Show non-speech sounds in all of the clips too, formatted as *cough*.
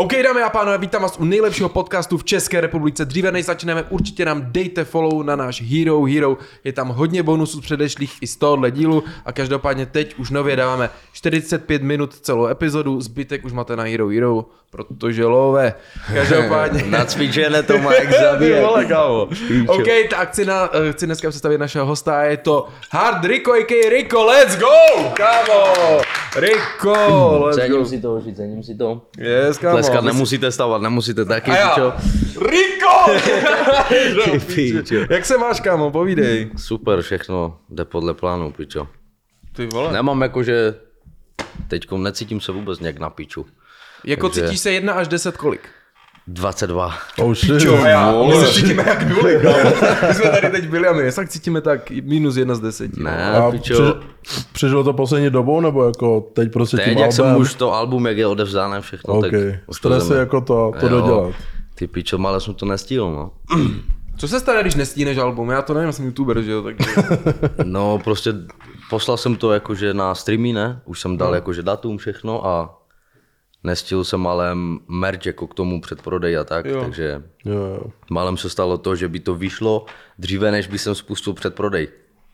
OK, dámy a pánové, vítám vás u nejlepšího podcastu v České republice. Dříve než začneme, určitě nám dejte follow na náš Hero Hero. Je tam hodně bonusů z předešlých i z tohohle dílu a každopádně teď už nově dáváme 45 minut celou epizodu, zbytek už máte na Hero Hero, protože lové. Každopádně... *laughs* Nacvičené to má jak *laughs* zabije. Vole, kámo. OK, tak chci, na, eh, chci dneska představit našeho hosta, je to Hard Rico, a.k.a. Rico, let's go, kámo. Rico, let's Cením go. si to, že cením si to. Yes, kámo. Tleskat nemusíte stávat, nemusíte taky, já, pičo. Rico! *laughs* No, Pičo. Jak se máš, kámo, povídej. Super, všechno jde podle plánu, pičo. Ty vole. Nemám jakože, teďko necítím se vůbec nějak na piču. Jako Takže- cítíš se jedna až deset kolik? 22. Oh *laughs* shit. Jo, a já, my se cítíme jak nuly, kámo. My jsme tady teď byli a my se tak cítíme tak minus jedna z deseti. Ne, A pičo. při, přišlo to poslední dobou, nebo jako teď prostě Teď, tím jak jsem albem? už to album, jak je odevzdáno všechno, OK. tak už to Stres je jako to, to Jo. dodělat. Ty pičo, ale jsem to nestihl, no. *clears throat* Co se stane, když nestíneš album? Já to nevím, jsem youtuber, že jo, takže... *laughs* No prostě poslal jsem to jakože na streamy, ne? Už jsem No. dal jakože datum všechno a nestihl jsem ale merch jako k tomu předprodej a tak, Jo. takže Jo, jo. málem se stalo to, že by to vyšlo dříve, než by jsem spustil předprodej.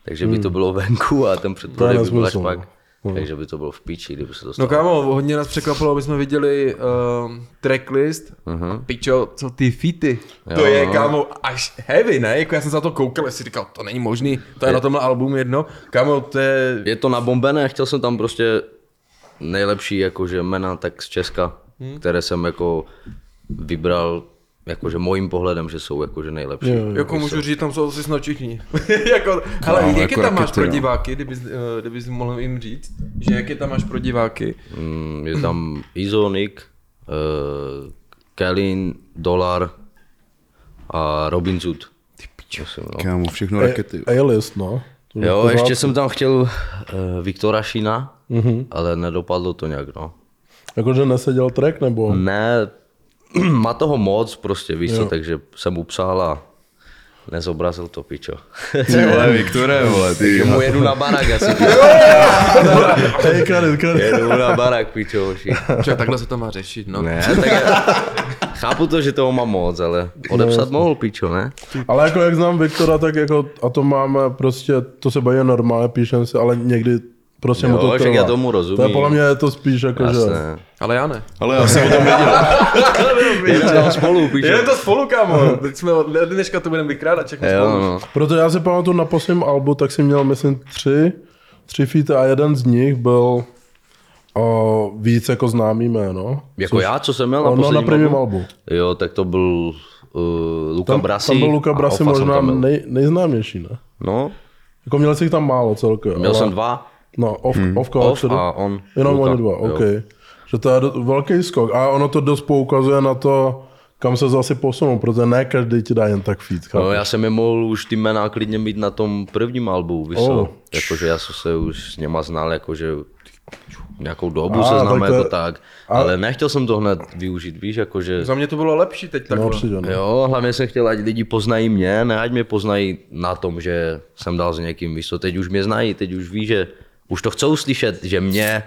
Takže by to bylo venku a ten předprodej Hmm. To je by byl až pak. no. Takže by to bylo v píči, kdyby se to No stalo. kámo, hodně nás překvapilo, aby jsme viděli uh, tracklist. Uh-huh. Pičo, co ty fity? To Jo, je, no. kámo, až heavy, ne? Jako já jsem se na to koukal, si říkal, to není možný, to je na tomhle albumu jedno. Kámo, to je... Je to nabombené, chtěl jsem tam prostě nejlepší jakože jména tak z Česka, Hmm. které jsem jako vybral jakože mojím pohledem, že jsou jakože nejlepší. Jo, jo. Jako můžu říct, tam jsou asi snad všichni. *laughs* jako, hele, Kámo, jaké jako tam máš pro no. diváky, kdybys, uh, kdybys mohl jim říct, že jaké tam máš pro diváky? Mm, Je tam Izonik, uh, Kellin, Dolar a Robin pičo. No. Kámo, všechno rakety. A-list, no. To Jo, pořád- ještě jsem tam chtěl uh, Viktora Šína, ale nedopadlo to nějak, no. Jakože neseděl track, nebo? Ne, *clears throat* má toho moc prostě, víš co, takže jsem mu psal a nezobrazil to, pičo. *laughs* Ty vole, Viktore, vole, ty. Že mu jedu na barák asi. *laughs* Hej, Karin, Karin. jedu mu na barák, pičo, hoši. Čo, takhle se to má řešit, no. Ne, tak já, chápu to, že toho mám moc, ale odepsat mohl, pičo, ne? Ale jako jak znám Viktora, tak jako, a to máme prostě, to se baví normálně, píšem si, ale někdy prostě mu Jo, to však trvá. já tomu rozumím. To je podle mě je to spíš jako, že... Jasné. Ale já ne. Ale já jsem o tom věděl. *laughs* Jedeme tam spolu, pičo. Jdeme to spolu, kámo. Teď jsme od dneška to budeme vykrádat všechno Jo, spolu. no. Protože já si pamatuju na posledním albu, tak jsem měl, myslím, tři, tři featy a jeden z nich byl o, víc jako známý jméno. Jako já, co jsem měl na No, na posledním prvním albu? albu. Jo, tak to byl uh, Luka Tam, Brasi. tam byl Luka Brasi možná nej, nejznámější, ne? No, Jako měl jsi jich tam málo celkově. měl ale, jsem dva, No, off, hmm. off, Off a on. Jenom Luka. oni dva, Jo. OK. Že to je do, velký skok. A ono to dost poukazuje na to, kam se zase posunou, protože ne každý ti dá jen tak feed. No, chápeš? já jsem je mohl už ty jména klidně mít na tom prvním albu, víš? Oh. Jakože já jsem se už s něma znal, jakože nějakou dobu A, se známe tak to je- jako tak, ale nechtěl jsem to hned využít, víš, jakože... Za mě to bylo lepší teď no, takhle. určitě, no. Jo, hlavně jsem chtěl, ať lidi poznají mě, ne ať mě poznají na tom, že jsem dal s někým, víš co, teď už mě znají, teď už ví, že už to chcou slyšet, že mě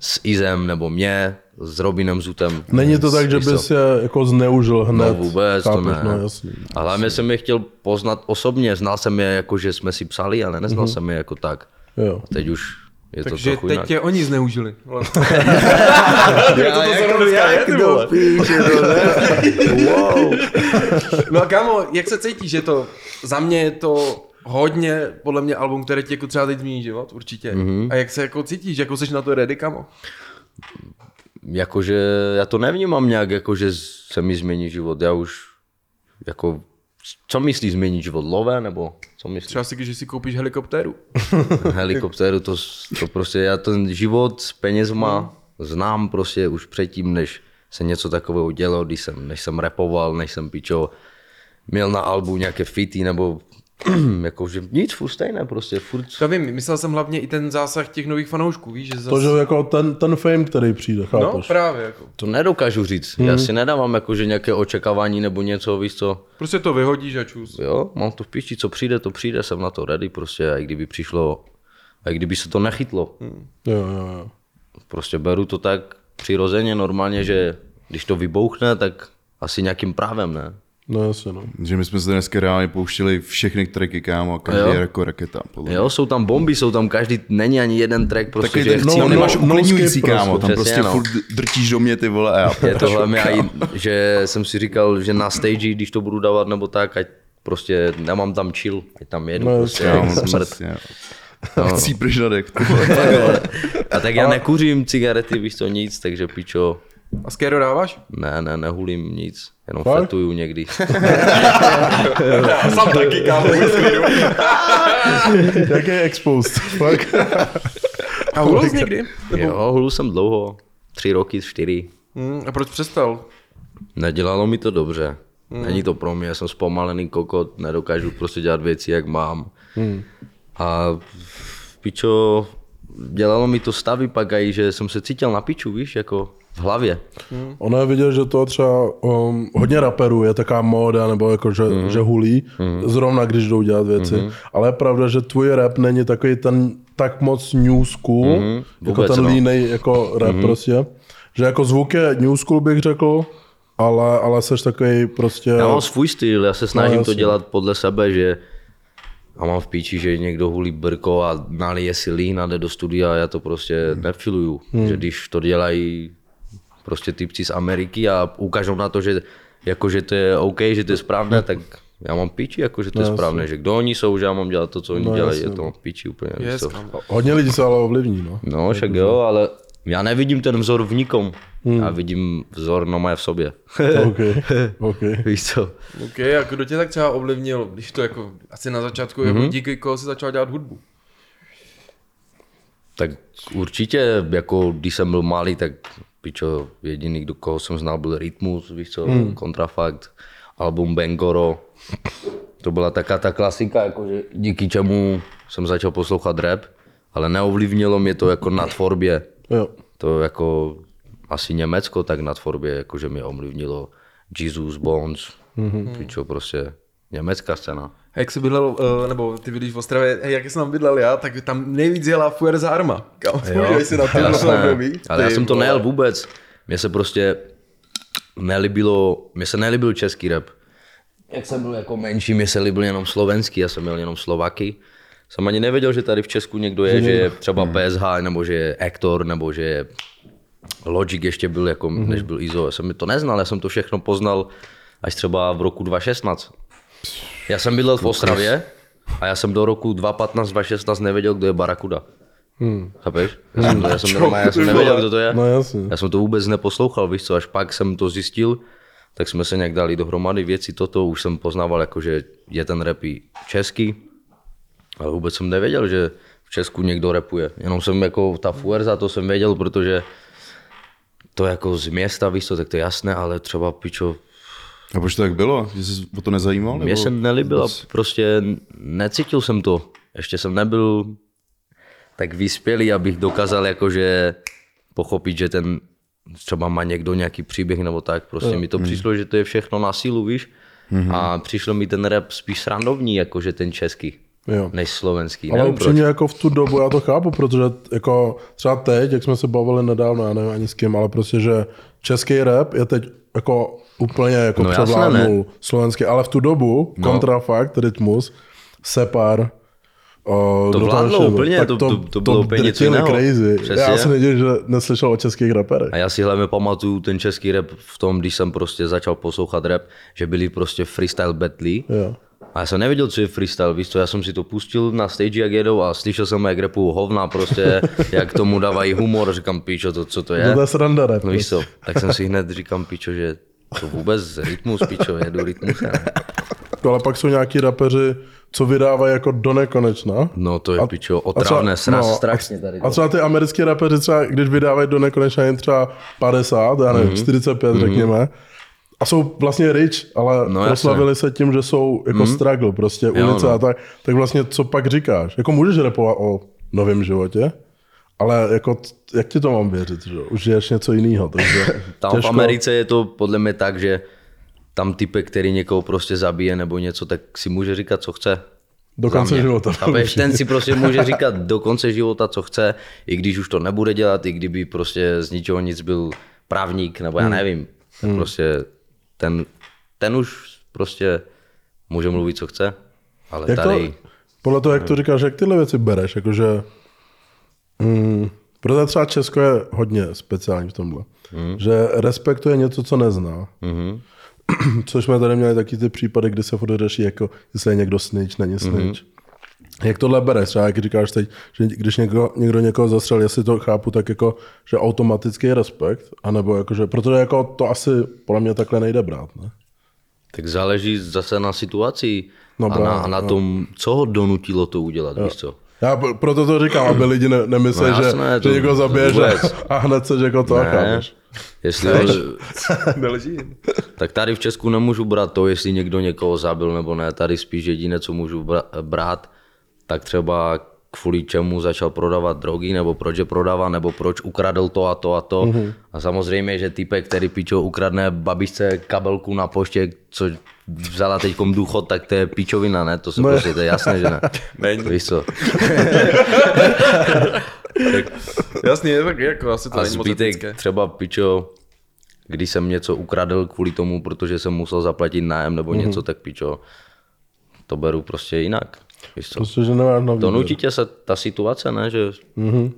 s Izem nebo mě s Robinem Zutem. Není to tak, že bys je jako zneužil hned. No vůbec, to chápeš, ne. No, jasný. A hlavně jsem je chtěl poznat osobně, znal jsem je jako, že jsme si psali, ale neznal Mhm. jsem je jako tak. Jo. A teď už je to Takže trochu teď jinak. tě oni zneužili. *laughs* Já, to jak, zrovna dneska je, ty do vole? píče, to ne? *laughs* Wow. No a kámo, jak se cítíš, že to, za mě je to hodně, podle mě album, které ti jako třeba teď změní život, určitě. Mm-hmm. A jak se jako cítíš, jako jsi na to ready, kamo? Jakože já to nevnímám nějak, jako že se mi změní život. Já už jako, co myslíš změnit život? Lové nebo co myslíš? Třeba si, že si koupíš helikoptéru. *laughs* Helikoptéru, to, to prostě já ten život s penězma znám prostě už předtím, než se něco takového dělo, když jsem, než jsem repoval, než jsem pičo, měl na albu nějaké fity nebo *clears throat* jakože nic, furt stejné prostě, furt To vím, myslel jsem hlavně i ten zásah těch nových fanoušků, víš, že zase... To, že jako ten, ten fame, který přijde, No, chápeš? právě, jako. To nedokážu říct. Já si nedávám jakože nějaké očekávání nebo něco, víš co. Prostě to vyhodíš a čus. Jo, mám to v píči, co přijde, to přijde, jsem na to ready prostě, a i kdyby přišlo, a i kdyby se to nechytlo. Jo, jo, jo. Prostě beru to tak přirozeně, normálně, že když to vybouchne, tak asi nějakým právem, ne? No jasně, no. Že my jsme se dneska reálně pouštěli všechny tracky, kámo, a každý Jo. je jako raketa. Podle. Jo, jsou tam bomby, jsou tam každý, není ani jeden track, prostě, Taky že ten no, no, nemáš no, uklidňující, prostě, kámo, tam přesně, prostě no. furt drtíš do mě ty vole a já je to hlavně aj, že jsem si říkal, že na stage, když to budu dávat nebo tak, ať prostě nemám tam chill, ať tam jedu No, prostě Kámo, smrt. přesně. Cíprš na dech. A tak já nekuřím cigarety, víš to nic, takže pičo, A skero dáváš? ne, ne, nehulím nic, jenom Fakt? fetuju někdy. *laughs* *laughs* Já sám taky, kámo. *laughs* Jaký je exposed? Fakt. A hulil jsi někdy? Jo, hulu jsem dlouho, tři roky, čtyři. Hmm, a proč přestal? Nedělalo mi to dobře. Není to pro mě, jsem zpomalený kokot, nedokážu prostě dělat věci, jak mám. A pičo, dělalo mi to stavy pak aj, že jsem se cítil na piču, víš, jako v hlavě. Ono je vidět, že to třeba um, hodně raperů je taková móda, nebo jako, že, Mhm. mm. že hulí, mm. zrovna když jdou dělat věci. Mm. Ale je pravda, že tvůj rap není takový ten tak moc new school, mm. jako Vůbec, ten no. línej jako rap mm. prostě. Že jako zvuk je new school bych řekl, ale, ale seš takový prostě... Já mám svůj styl, já se snažím to jasně. dělat podle sebe, že a mám v píči, že někdo hulí brko a nalije si lín a jde do studia a já to prostě nefiluju. Že když to dělají prostě typci z Ameriky a ukážou na to, že jako, že to je OK, že to je správné, *laughs* tak já mám píči, jako, že to je správné, že kdo oni jsou, že já mám dělat to, co oni No, dělají, jasně, je to mám v píči úplně. Yes. Hodně lidí se ale ovlivní, no. No, však jo, ale já nevidím ten vzor v nikom. Já vidím vzor no v sobě. *laughs* OK, *laughs* OK. Víš co? OK, a kdo tě tak třeba ovlivnil, když to jako asi na začátku, jako díky koho jsi začal dělat hudbu? Tak určitě, jako když jsem byl malý, tak pičo, jediný, kdo koho jsem znal, byl Rytmus, víš co, hmm. Kontrafakt, album Bengoro. To byla taká ta klasika, jakože díky čemu jsem začal poslouchat rap, ale neovlivnilo mě to jako na tvorbě. Jo. To jako asi Německo tak na tvorbě, jakože mě ovlivnilo Jesus, Bones, mm-hmm. pičo, prostě německá scéna. A jak jsi bydlel, eh, nebo ty bydlíš v Ostravě, hej, jak jsem tam bydlel já, tak tam nejvíc jela Fuerza Arma. Kam si na to období? ale já jsem to nejel vůbec. Mně se prostě nelíbilo, mně se nelíbil český rap. Jak jsem byl jako menší, mně se líbil jenom slovenský, já jsem měl jenom Slovaky. Jsem ani nevěděl, že tady v Česku někdo je, že je třeba PSH, nebo že je Hector, nebo že je Logic ještě byl, jako, než byl Izo. Já jsem to neznal, já jsem to všechno poznal až třeba v roku 2016. Já jsem bydlel v Ostravě a já jsem do roku 2015-2016 nevěděl, kdo je Barakuda. Hmm. Chápeš? Já jsem, já jsem, *laughs* já jsem nevěděl, kdo to je. No jasně. Já jsem to vůbec neposlouchal, víš co, až pak jsem to zjistil, tak jsme se nějak dali dohromady věci, toto, už jsem poznával, jako, že je ten rap český, ale vůbec jsem nevěděl, že v Česku někdo rapuje. Jenom jsem jako ta Fuerza, to jsem věděl, protože to jako z města, víš co, tak to je jasné, ale třeba pičo, A proč to tak bylo? Že jsi o to nezajímal? mě nebo se nelíbilo, vůbec? prostě necítil jsem to. Ještě jsem nebyl tak vyspělý, abych dokázal jakože pochopit, že ten třeba má někdo nějaký příběh nebo tak. Prostě mi to přišlo, že to je všechno na sílu, víš. A přišlo mi ten rap spíš srandovní, jakože ten český, Jo. než slovenský. Ale upřímně jako v tu dobu já to chápu, protože jako třeba teď, jak jsme se bavili nedávno, já nevím ani s kým, ale prostě, že český rap je teď jako úplně jako No převládnul slovenský, ale v tu dobu no. kontrafakt, rytmus, separ, o, To vládlo byl, úplně, tak to- to- to bylo úplně něco jiného. crazy. Přesně. Já jsem neděl, že neslyšel o českých raperech. A já si hlavně pamatuju ten český rap v tom, když jsem prostě začal poslouchat rap, že byly prostě freestyle battle. Jo. A já jsem nevěděl, co je freestyle, víš co, já jsem si to pustil na stage, jak jedou a slyšel jsem, jak repují hovna, prostě, *laughs* jak tomu dávají humor, říkám, pičo, to, co to je? To je sranda rap. No víš co, tak jsem si hned říkám, pičo, že to vůbec rytmus, pičo, jedu rytmus. Ne? Ale pak jsou nějaký rapeři, co vydávají jako do nekonečna. No to je, pičo, A třeba- otravné, sraz, no, strašně tady. A třeba ty americký rapeři třeba, když vydávají do nekonečna jen třeba 50, já nevím, Mhm. mm-hmm. 45 mm-hmm. řekněme, a jsou vlastně rich, ale No, jasně. proslavili se tím, že jsou jako mm-hmm. struggle, prostě Jo, ulice no. a tak, tak vlastně co pak říkáš? Jako můžeš rapovat o novém životě, ale jako, jak ti to mám věřit, že už žiješ něco jiného, takže *laughs* Tam v Americe je to podle mě tak, že tam typek, který někoho prostě zabije nebo něco, tak si může říkat, co chce. do konce života. Chápeš, ten si prostě může *laughs* říkat do konce života, co chce, i když už to nebude dělat, i kdyby prostě z ničeho nic byl právník, nebo já Hmm. nevím, Tak prostě ten, ten už prostě může mluvit, co chce, ale Jak to, tady... podle toho, jak to říkáš, jak tyhle věci bereš, jakože... Mm, protože třeba Česko je hodně speciální v tomhle. Mm. Že respektuje něco, co nezná. Mhm. *clears throat* Což jsme tady měli taky ty případy, kdy se furt řeší, jako jestli je někdo snitch, není snitch. Jak tohle bereš? Třeba jak říkáš teď, že když někdo, někdo někoho zastřelí, jestli to chápu, tak jako, že automatický je respekt, anebo jakože, protože jako to asi podle mě takhle nejde brát, ne? Tak záleží zase na situaci No a, na, a na no. tom, co ho donutilo to udělat, víš co? Já proto to říkám, aby lidi ne, nemysleli, No že, to že někoho zabije že, a hned se jako to Ne, chápeš. jestli, *laughs* Nelží. tak tady v Česku nemůžu brát to, jestli někdo někoho zabil nebo ne. Tady spíš jediné, co můžu brát, tak třeba kvůli čemu začal prodávat drogy, nebo proč je prodává, nebo proč ukradl to a to a to. Mm-hmm. A samozřejmě, že typek, který pičo ukradne babičce kabelku na poště, co vzala teď důchod, tak to je pičovina, ne? To se No. prostě, to je jasné, že ne. *laughs* Není. Víš co? *laughs* Jasně, tak jako asi to A není zbytek třeba pičo, když jsem něco ukradl kvůli tomu, protože jsem musel zaplatit nájem nebo Mhm. něco, tak pičo, to beru prostě jinak. Víš co? Prostě, že nemáš na To výběr. nutí tě se ta situace, ne? Že Mhm.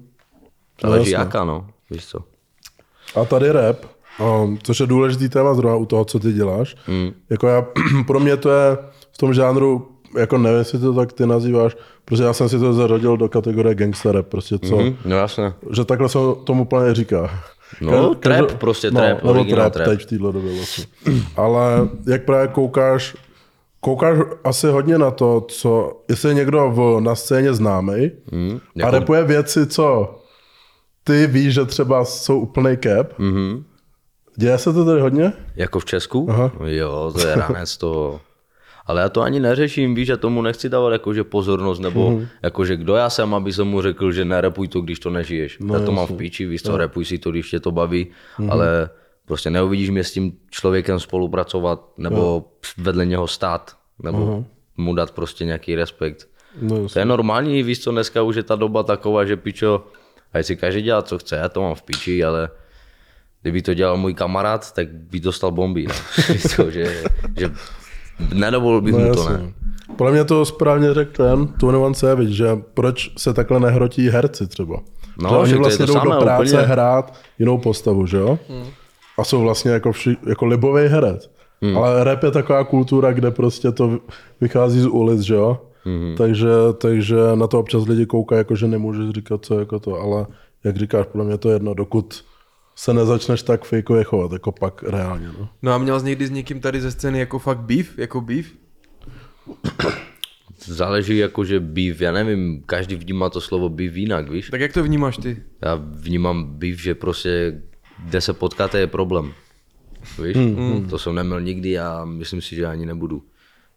záleží jasné. jaká, no. Víš co? A tady rap, um, což je důležitý téma zrovna u toho, co ty děláš. Mm. Jako já, *clears throat* pro mě to je v tom žánru, jako nevím, jestli to tak ty nazýváš, protože já jsem si to zařadil do kategorie gangster rap, prostě co, mm. Hm? No jasně. že takhle se tomu úplně říká. No, trap, prostě trap, nebo originál trap, trap. teď v téhle době vlastně. Ale jak právě koukáš, koukáš asi hodně na to, co, jestli je někdo v, na scéně známý Mm, a jako, repuje věci, co ty víš, že třeba jsou úplný cap. mm, Děje se to tady hodně? jako v Česku? Aha. Jo, to je ranec toho. Ale já to ani neřeším, víš, já tomu nechci dávat jakože pozornost, nebo Mhm. mm-hmm. jakože kdo já jsem, aby jsem mu řekl, že nerepuj to, když to nežiješ. No, já to mám v píči, víš co, repuj si to, když tě to baví, Mhm. mm-hmm. ale prostě neuvidíš mě s tím člověkem spolupracovat, nebo vedle něho stát, nebo mm-hmm. mu dát prostě nějaký respekt. No, To je normální, víš co, dneska už je ta doba taková, že pičo, ať si každý dělá, co chce, já to mám v piči, ale kdyby to dělal můj kamarád, tak by dostal bomby. *laughs* Víš co, že, že nedovolil bych no, mu to, jasně. ne. Podle mě to správně řekl ten Tony Van Savage, že proč se takhle nehrotí herci třeba. No, že to je vlastně to jdou samé do práce úplně. hrát jinou postavu, že jo? Hmm. A jsou vlastně jako, vši, jako libový herec. Hmm. Ale rap je taková kultura, kde prostě to vychází z ulic, že jo? Hmm. Takže, takže na to občas lidi koukají, jako že nemůžeš říkat, co jako to, ale jak říkáš, podle mě to je jedno, dokud se nezačneš tak fejkově chovat, jako pak reálně. No. No a měl jsi někdy s někým tady ze scény jako fakt beef, jako beef? Záleží jakože beef, já nevím, každý vnímá to slovo beef jinak, víš? Tak jak to vnímáš ty? Já vnímám beef, že prostě kde se potkáte je problém. Víš? Mm. To jsem neměl nikdy a myslím si, že ani nebudu.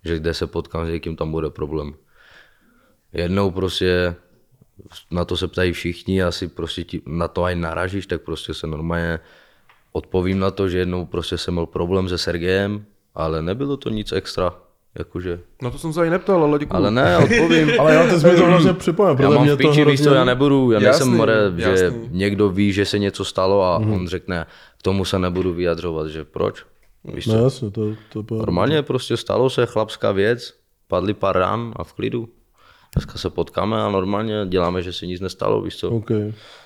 Že kde se potkám s někým, tam bude problém. Jednou prostě na to se ptají všichni, asi prostě ti, na to aj naražíš, tak prostě se normálně odpovím na to, že jednou prostě jsem měl problém se Sergejem, ale nebylo to nic extra, jakože. No to jsem se ani neptal, ale děkuju. Ale ne, odpovím. *laughs* Ale já to vlastně připomněl, Já protože mám mě v to píči, víš co, hrozně... já nebudu, já nejsem Jasný, more, že jasný. někdo ví, že se něco stalo a on řekne, k tomu se nebudu vyjadřovat, že proč? Víš No co? jasně, to, to, to Normálně prostě stalo se chlapská věc, padly pár ran a v klidu. Dneska se potkáme a normálně děláme, že se nic nestalo, víš co? OK.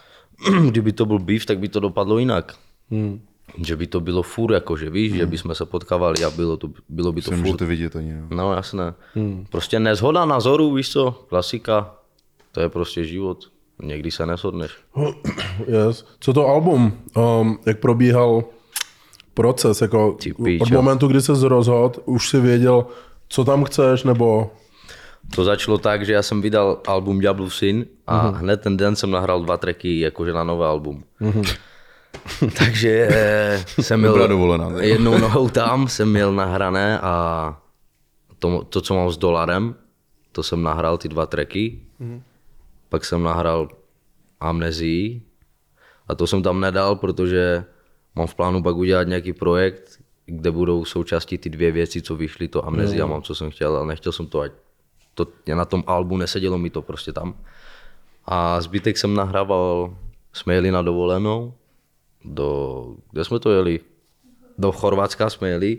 *clears throat* Kdyby to byl beef, tak by to dopadlo jinak. Hmm. Že by to bylo furt, jakože víš, že bychom se potkávali a bylo, to, bylo by to To furt. nemůžete vidět ani. No. No jasné. Prostě nezhoda názoru, víš co, klasika, to je prostě život. Někdy se neshodneš. *coughs* Yes. Co to album? Um, jak probíhal proces? Jako od momentu, kdy se rozhodl, už si věděl, co tam chceš, nebo... To začalo tak, že já jsem vydal album Diablu Syn a hned ten den jsem nahrál dva tracky jakože na nové album. *laughs* Takže eh, jsem měl dovolená, ne? jednou nohou tam, jsem měl nahrané a to, to, co mám s dolarem, to jsem nahrál ty dva tracky. Pak jsem nahrál Amnezii a to jsem tam nedal, protože mám v plánu pak udělat nějaký projekt, kde budou součástí ty dvě věci, co vyšly, to Amnezia mám, co jsem chtěl, ale nechtěl jsem to, ať to na tom albu nesedělo mi to prostě tam. A zbytek jsem nahrával, jsme jeli na dovolenou, do, kde jsme to jeli? do Chorvatska jsme jeli,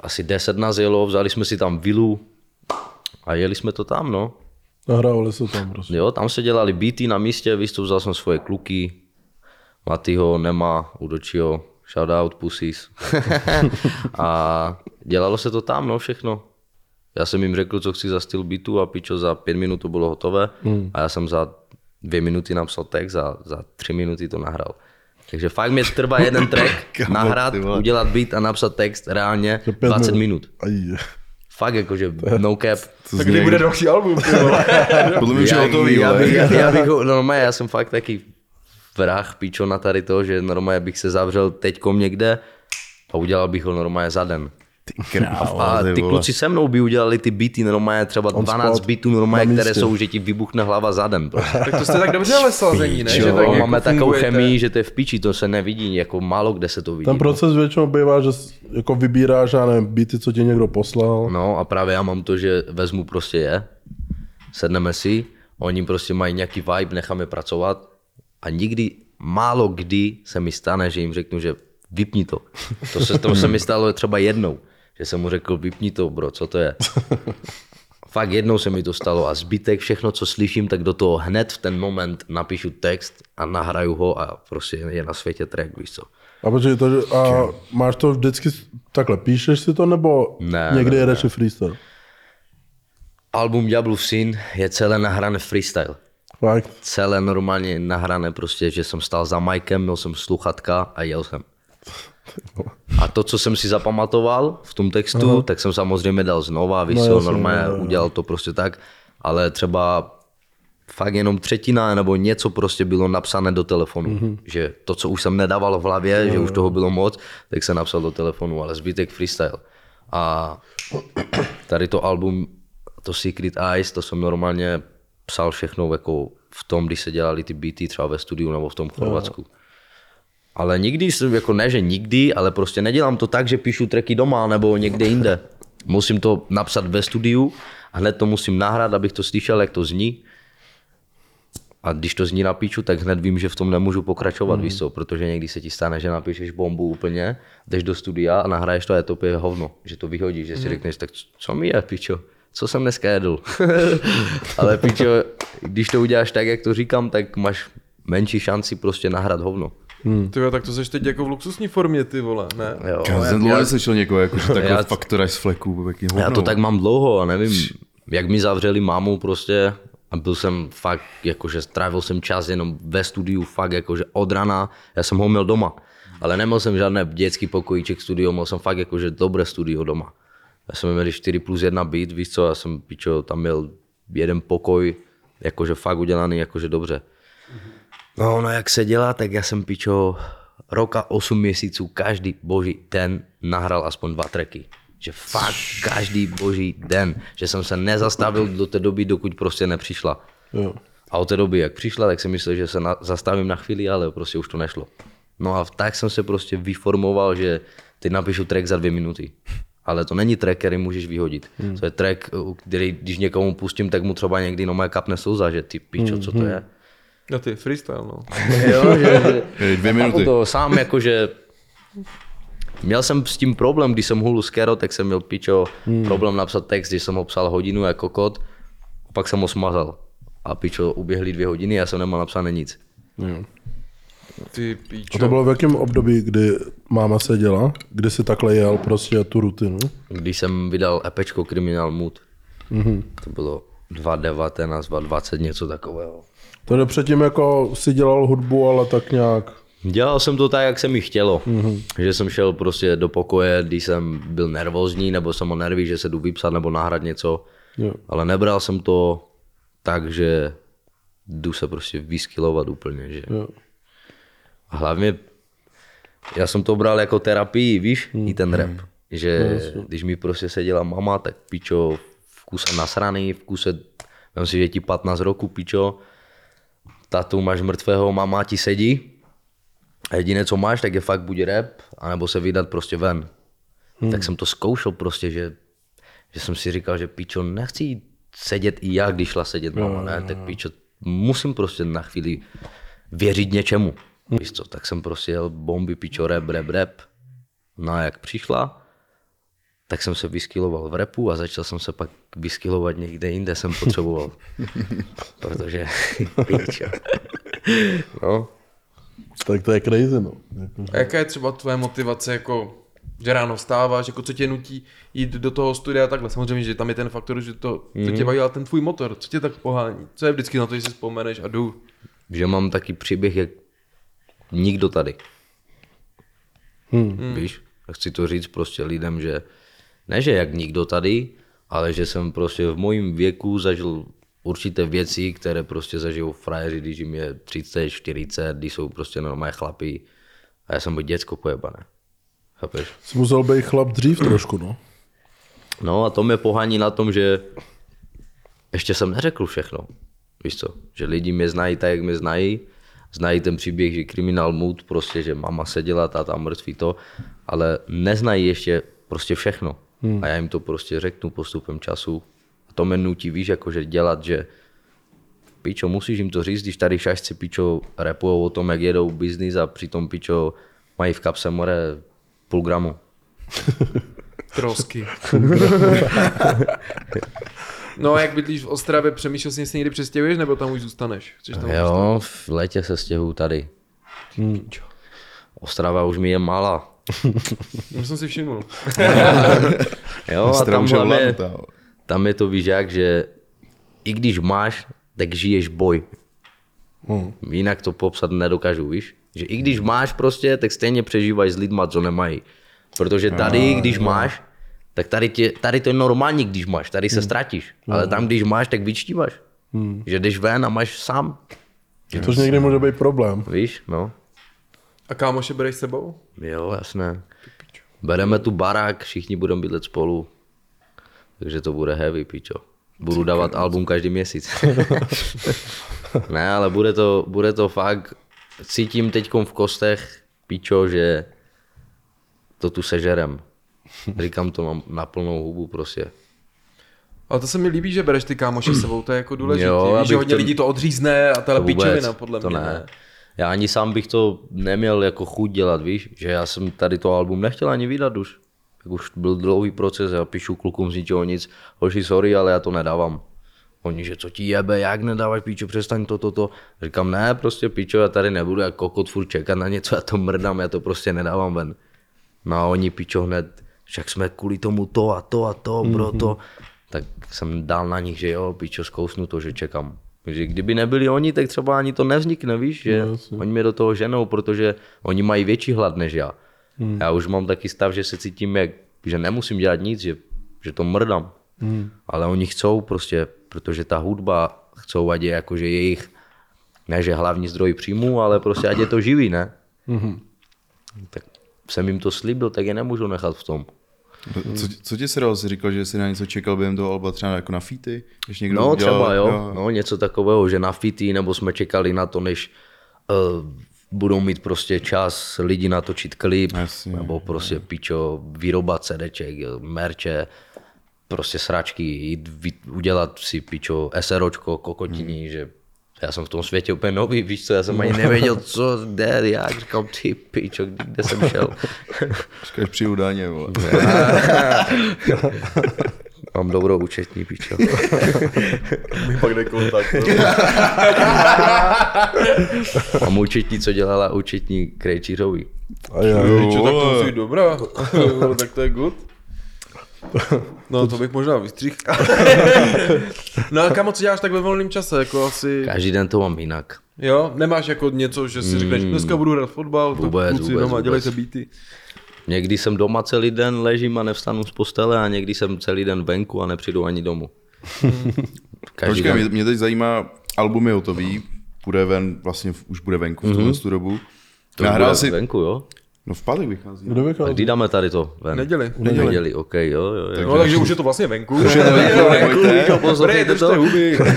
asi 10 nás jelo, vzali jsme si tam vilu a jeli jsme to tam, no. Nahrávali se tam prostě. Jo, tam se dělali beaty na místě, víš vzal jsem svoje kluky, Matyho, Nema, Udočio, shoutout, pussies. *laughs* a dělalo se to tam, no, všechno. Já jsem jim řekl, co chci za styl beatu a pičo za pět minut to bylo hotové Hmm. a já jsem za dvě minuty napsal text a za tři minuty to nahrál. Takže fakt mě trvá jeden track, *laughs* Kámo, nahrát, udělat beat a napsat text reálně Za pět 20 minut. Aj. Fakt jakože no cap. To Tak kdy bude další album? *laughs* Podle mě už je hotový, já, bych, já, já bych, ho- normálně, já jsem fakt taky vrah pičo na tady to, že normálně bych se zavřel teďkom někde a udělal bych ho normálně za den. Krávo, A ty kluci se mnou by udělali ty beaty normálně třeba On 12 spot beatů normálně, které místě. jsou, že ti vybuchne hlava za den. Prostě. *laughs* Tak to jste tak dobře ale slazení, ne? Že tak jako máme takovou chemii, že to je v piči, to se nevidí, jako málo kde se to vidí. Ten proces většinou bývá, že jako vybíráš, já nevím, beaty, co ti někdo poslal. No a právě já mám to, že vezmu prostě je, sedneme si, oni prostě mají nějaký vibe, necháme pracovat a nikdy, málo kdy se mi stane, že jim řeknu, že vypni to. To se, to se mi stalo třeba jednou, že jsem mu řekl, vypni to, bro, co to je? *laughs* Fakt jednou se mi to stalo a zbytek, všechno, co slyším, tak do toho hned v ten moment napíšu text a nahraju ho a prostě je na světě track, víš co. A počkej, to, a máš to vždycky takhle, píšeš si to, nebo Ne, někdy ne, jedeš i freestyle? Album Diablu Syn je celé nahrané freestyle. Fakt. celé normálně nahrané prostě, že jsem stál za Mikem, měl jsem sluchatka a jel jsem. *laughs* A to, co jsem si zapamatoval v tom textu, Aha. tak jsem samozřejmě dal znova, vysil no, normálně, jo, jo. udělal to prostě tak, ale třeba fakt jenom třetina nebo něco prostě bylo napsané do telefonu. Mm-hmm. Že to, co už jsem nedával v hlavě, že už toho bylo moc, tak jsem napsal do telefonu, ale zbytek freestyle. A tady to album, to Secret Eyes, to jsem normálně psal všechno jako v tom, když se dělali ty beaty třeba ve studiu nebo v tom Chorvatsku. Ale nikdy jsem, jako ne, že nikdy, ale prostě nedělám to tak, že píšu tracky doma nebo někde jinde. Musím to napsat ve studiu a hned to musím nahrát, abych to slyšel, jak to zní. A když to zní na píču, tak hned vím, že v tom nemůžu pokračovat, mm. víš co, protože někdy se ti stane, že napíšeš bombu úplně, jdeš do studia a nahraješ to a je to úplně hovno, že to vyhodíš, že si řekneš, tak co mi je, pičo, co jsem dneska jedl. *laughs* Ale pičo, když to uděláš tak, jak to říkám, tak máš menší šanci prostě nahrát hovno. Ty jo, tak to seš teď jako v luxusní formě, ty vole, ne? Jo, Já jsem dlouho neslyšel někoho, jako, že takhle *laughs* Já- faktora z fleku, taky. Já to tak mám dlouho a nevím, jak mi zavřeli mámu prostě a byl jsem fakt, jakože strávil jsem čas jenom ve studiu, fakt jakože od rana, já jsem ho měl doma, ale neměl jsem žádné dětský pokojíček studio, měl jsem fakt jakože dobré studio doma. Já jsem měl 4 plus 1 byt, víš co, já jsem pičo, tam měl jeden pokoj, jakože fakt udělaný, jakože dobře. No, no jak se dělá, tak já jsem pičo roka 8 měsíců každý boží den nahrál aspoň dva tracky. Že fakt každý boží den. Že jsem se nezastavil do té doby, dokud prostě nepřišla. Jo. A od té doby, jak přišla, tak jsem myslel, že se na, zastavím na chvíli, ale prostě už to nešlo. No a tak jsem se prostě vyformoval, že teď napíšu track za dvě minuty. Ale to není track, který můžeš vyhodit. Hmm. To je track, který když někomu pustím, tak mu třeba někdy no kapne slza, že ty pičo, co to je. No ty, freestyle, no. *laughs* jo, že, že dvě minuty. to sám jakože Měl jsem s tím problém, když jsem hulu s Kero, tak jsem měl pičo hmm. problém napsat text, když jsem ho psal hodinu jako kot, pak jsem ho smazal. A pičo, uběhly dvě hodiny, já jsem nemohl napsané nic. Ty A píčo. to bylo v jakém období, kdy máma seděla, kdy si takhle jel prostě tu rutinu? Když jsem vydal epečko Criminal Mood, mm-hmm. to bylo 2019, 2020, něco takového. Takže předtím jako si dělal hudbu, ale tak nějak... Dělal jsem to tak, jak se mi chtělo. Mm-hmm. Že jsem šel prostě do pokoje, když jsem byl nervózní, nebo jsem o nervy, že se jdu vypsat nebo nahrát něco. Jo. Ale nebral jsem to tak, že jdu se prostě vyskylovat úplně. Že... Jo. A hlavně já jsem to bral jako terapii, víš, mm. i ten rap. Že když mi prostě seděla mama, tak pičo v kuse nasraný, v kuse, vem si, že ti 15 roku, pičo, tatu máš mrtvého, mama ti sedí a jediné, co máš, tak je fakt buď rap, anebo se vydat prostě ven. Hmm. Tak jsem to zkoušel prostě, že, že jsem si říkal, že pičo, nechci sedět i já, když šla sedět mama, ne, tak pičo, musím prostě na chvíli věřit něčemu. Víš co, tak jsem prostě jel bomby, pičo, rap, rap, rap. No a jak přišla, tak jsem se vyskyloval v repu a začal jsem se pak vyskylovat někde jinde jsem potřeboval. *laughs* Protože, *laughs* no, Tak to je crazy, no. Jako, A jaká je třeba tvoje motivace, jako, že ráno vstáváš, jako co tě nutí jít do toho studia takhle? Samozřejmě, že tam je ten faktor, že to, to Mhm. tě baví, ale ten tvůj motor, co tě tak pohání? Co je vždycky na to, že si vzpomeneš a jdu? že mám taky příběh, jak nikdo tady. Hmm. Víš, a chci to říct prostě lidem, že ne, že jak nikdo tady, ale že jsem prostě v mojím věku zažil určité věci, které prostě zažijou frajeři, když jim je 30, 40, když jsou prostě normální chlapy. A já jsem byl děcko pojebané. Chápeš? jsi musel být chlap dřív trošku, no. No a to mě pohání na tom, že ještě jsem neřekl všechno. Víš co? Že lidi mě znají tak, jak mě znají. Znají ten příběh, že kriminál mood, prostě, že mama seděla, táta mrtvý to, ale neznají ještě prostě všechno. Hmm. A já jim to prostě řeknu postupem času. A to mě nutí, víš, jakože dělat, že pičo, musíš jim to říct, když tady šašci pičo repujou o tom, jak jedou biznis a přitom pičo mají v kapse more půl gramu. *laughs* Trosky. *laughs* no a jak bydlíš v Ostravě, přemýšlel jsi, jestli se někdy přestěhuješ, nebo tam už zůstaneš? Chceš tam Jo, v létě se stěhuju tady. Ostrava už mi je malá. To jsem si všiml. *laughs* Jo, a tam už je hlavně, tam je to víš jak, že i když máš, tak žiješ boj. Jinak to popsat nedokážu, víš? Že i když máš prostě, tak stejně přežíváš s lidma, co nemají. Protože tady, když máš, tak tady, tě, tady to je normální, když máš, tady se ztratíš. Ale tam, když máš, tak vyčtíváš. Že jdeš ven a máš sám, Což někdy může být problém. víš, no. A kámoše bereš s sebou? Jo, jasné. Bereme tu barák, všichni budeme bydlet spolu. Takže to bude heavy, pičo. Budu dávat album každý měsíc. *laughs* ne, ale bude to, bude to fakt, cítím teď v kostech, pičo, že to tu sežerem. Říkám to mám na plnou hubu prostě. Ale to se mi líbí, že bereš ty kámoše s sebou, to je jako důležité. Jo, Víš, že hodně ten- lidí to odřízne a vůbec, pičovina, podle to mě. ne. Já ani sám bych to neměl jako chuť dělat, víš, že já jsem tady to album nechtěl ani vydat už. Jak už byl dlouhý proces, já píšu klukům z ničeho nic, hoši sorry, ale já to nedávám. Oni, že co ti jebe, jak nedáváš píčo, přestaň to, to, to. Říkám, ne, prostě píčo, já tady nebudu jako kokot furt čekat na něco, já to mrdám, já to prostě nedávám ven. No a oni píčo hned, však jsme kvůli tomu to a to a to, bro, to. Tak jsem dal na nich, že jo, píčo, zkousnu to, že čekám. Že kdyby nebyli oni, tak třeba ani to nevznikne, víš, že oni mě do toho ženou, protože oni mají větší hlad než já. Já už mám taky stav, že se cítím, jak, že nemusím dělat nic, že, že to mrdám. Ale oni chcou prostě, protože ta hudba chcou, ať je jakože jejich, ne že hlavní zdroj příjmu, ale prostě ať je to živý, ne? Tak jsem jim to slíbil, tak je nemůžu nechat v tom. Co, co ti se dalo? Jsi říkal, že jsi na něco čekal během toho alba třeba jako na featy? Když někdo No udělal- třeba jo, no něco takového, že na fity, nebo jsme čekali na to, než uh, budou mít prostě čas lidi natočit klip, Jasně, nebo prostě pičo, výroba CDček, merče, prostě sračky, jít udělat si pičo SROčko, kokotiny, Hmm. že já jsem v tom světě úplně nový, víš co, já jsem ani nevěděl, co, kde, jak, říkám, ty pičo, kde jsem šel. Říkáš při udáně, vole. Mám dobrou účetní, pičo. Mi pak jde kontakt. Mám účetní, co dělala účetní Krejčířovi. A já, Pičo, tak to musí dobrá. *laughs* tak to je good. *laughs* No to bych možná vystřihl. *laughs* no a kamo, co děláš tak ve volném čase? Jako asi, Každý den to mám jinak. jo, nemáš jako něco, že si řekneš, dneska budu hrát fotbal, tak Vůbec, kluci vůbec, doma, dělejte beaty. Někdy jsem doma celý den, ležím a nevstanu z postele a někdy jsem celý den venku a nepřijdu ani domů. *laughs* Každý Počkej, mě, den. mě teď zajímá, album je hotový, bude ven, vlastně už bude venku v tuhle mm-hmm. dobu. Mhm. To Nahrál bude si, venku, jo? No v pátek vychází. kdo A vychází? kdy dáme tady to ven? Neděli. V neděli, ok, jo, jo, jo. No takže už je to vlastně venku. Už je to venku. Jo, poslouchejte to. huby. *laughs*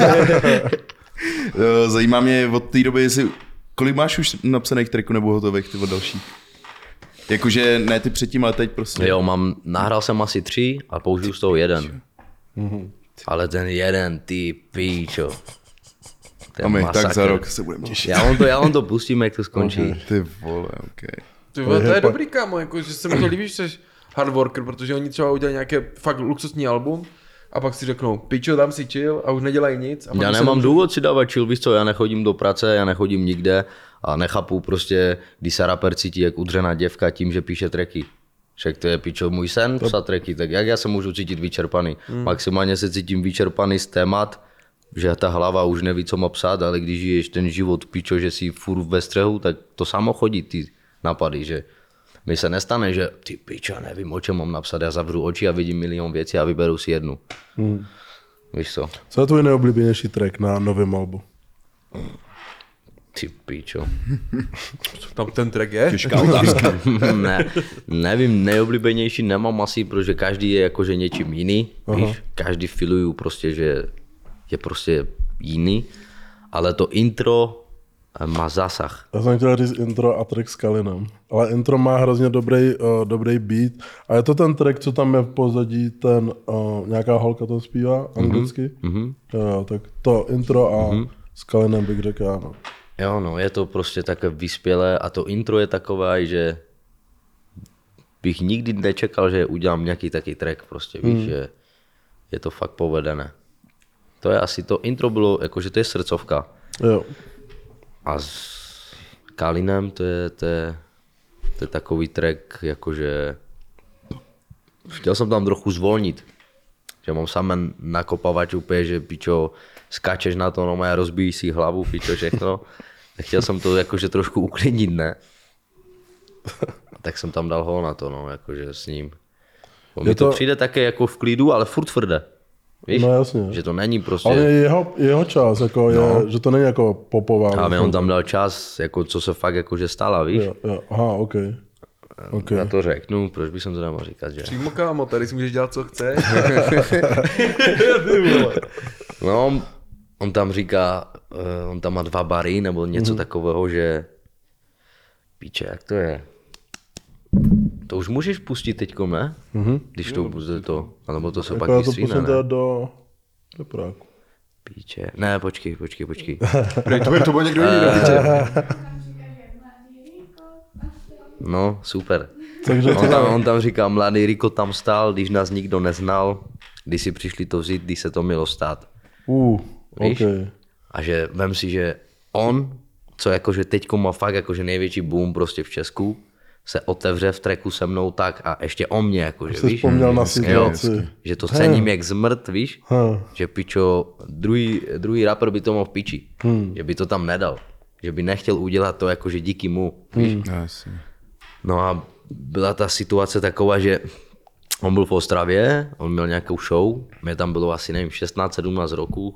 Eh, Zajímá mě od té doby, jestli, kolik máš už napsaných tracků nebo hotových ty od dalších? Jakože ne ty předtím, ale teď prostě. Jo, mám, nahrál jsem asi tři a použiju z toho jeden. Ale ten jeden, ty píčo. Ten A my tak masakr. za rok se budeme těšit. Já vám to, já vám to pustím, jak to skončí. Ty vole, ok. Ty vole, to je dobrý, kámo, jako, že se mi to líbí, že jsi hard worker, protože oni třeba udělají nějaké fakt luxusní album a pak si řeknou, pičo, dám si chill a už nedělají nic. A Já nemám důvod si dávat chill, víš co, já nechodím do práce, já nechodím nikde a nechápu prostě, když se rapper cítí jak udřená děvka tím, že píše tracky. Však to je pičo můj sen psat tracky, tak jak já se můžu cítit vyčerpaný? Hmm. Maximálně se cítím vyčerpaný z témat, že ta hlava už neví, co má psát, ale když žiješ ten život pičo, že jsi furt ve střehu, tak to samo chodí ty napady, že mi se nestane, že ty pičo, nevím, o čem mám napsat, já zavřu oči a vidím milion věcí a vyberu si jednu. Hmm. Víš co? Co je tvůj nejoblíbenější track na novém albu? Ty pičo. Tam ten track je. Těžká otázka. *laughs* ne, nevím, nejoblíbenější nemám asi, protože každý je jakože něčím jiný, víš? Každý filuju prostě, že je prostě jiný, ale to intro má zásah. Já jsem chtěl říct intro a track s Kalinem. Ale intro má hrozně dobrý, uh, dobrý beat. A je to ten track, co tam je v pozadí, ten uh, nějaká holka to zpívá anglicky. Mm-hmm. Jo, tak to intro a mm-hmm. s Kalinem bych řekl ano. Jo, no, je to prostě takové vyspělé a to intro je takové, že bych nikdy nečekal, že udělám nějaký taký track prostě, víš, že je to fakt povedené. To je asi to intro bylo, jakože to je srdcovka. Jo. A s Kalinem to je, to je, to je takový track, jakože chtěl jsem tam trochu zvolnit. Že mám samé nakopavač úplně, že pičo, skáčeš na to, no má rozbíjí si hlavu, pičo, všechno. Chtěl jsem to jakože trošku uklidnit, ne? tak jsem tam dal ho na to, no, jakože s ním. Mi to... to- to přijde také jako v klidu, ale furt tvrdé. Víš? No jasně. Že to není prostě... Ale je jeho, jeho čas, jako je, že to není jako popová. Ale jako, on tam dal čas, jako co se fakt jakože stala, víš? Jo, jo. Aha, OK. OK. Já to řeknu, proč bych jsem to nemohl říkat, že? Přímo kámo, tady si můžeš dělat, co chceš. *laughs* No, on, on tam říká, uh, on tam má dva bary nebo něco mm-hmm. takového, že píče, jak to je? To už můžeš pustit teďko, ne? Mm-hmm. Když to bude to, alebo to se pak to vystříhne, pustím teda ne? do, do práku. Píče. Ne, počkej, počkej, počkej. *laughs* to by to byl někdo jiný, piče. *laughs* No, super. Takže On tam, on tam říká, mladý Riko tam stál, když nás nikdo neznal, když si přišli to vzít, když se to mělo stát. Uh, Víš? OK. A že vem si, že on, co jakože teďko má fakt jakože největší boom prostě v Česku, se otevře v treku se mnou tak a ještě o mě, jakože Jsi víš, vzpomněl na jo, situaci. že to cením jak zmrt, víš, Ha. že pičo, druhý, druhý rapper by to mohl v piči, že by to tam nedal, že by nechtěl udělat to jakože díky mu, víš. No, jasně. No a byla ta situace taková, že on byl v Ostravě, on měl nějakou show, mě tam bylo asi nevím 16-17 roků